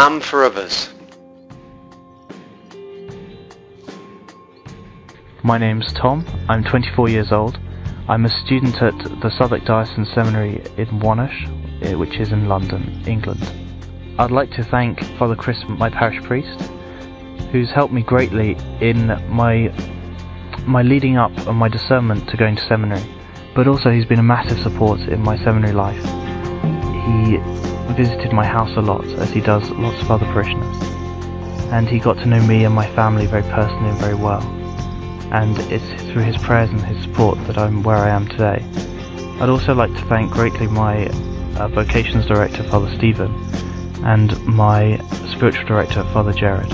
man for others. My name's Tom. I'm 24 years old. I'm a student at the Southwark Diocesan Seminary in Wonersh, eh, which is in London, England. I'd like to thank Father Chris, my parish priest, who's helped me greatly in my my leading up and my discernment to going to seminary, but also he's been a massive support in my seminary life. He visited my house a lot, as he does lots of other parishioners, and he got to know me and my family very personally and very well and it's through his prayers and his support that I'm where I am today. I'd also like to thank greatly my uh, vocations director, Father Stephen, and my spiritual director, Father Jared.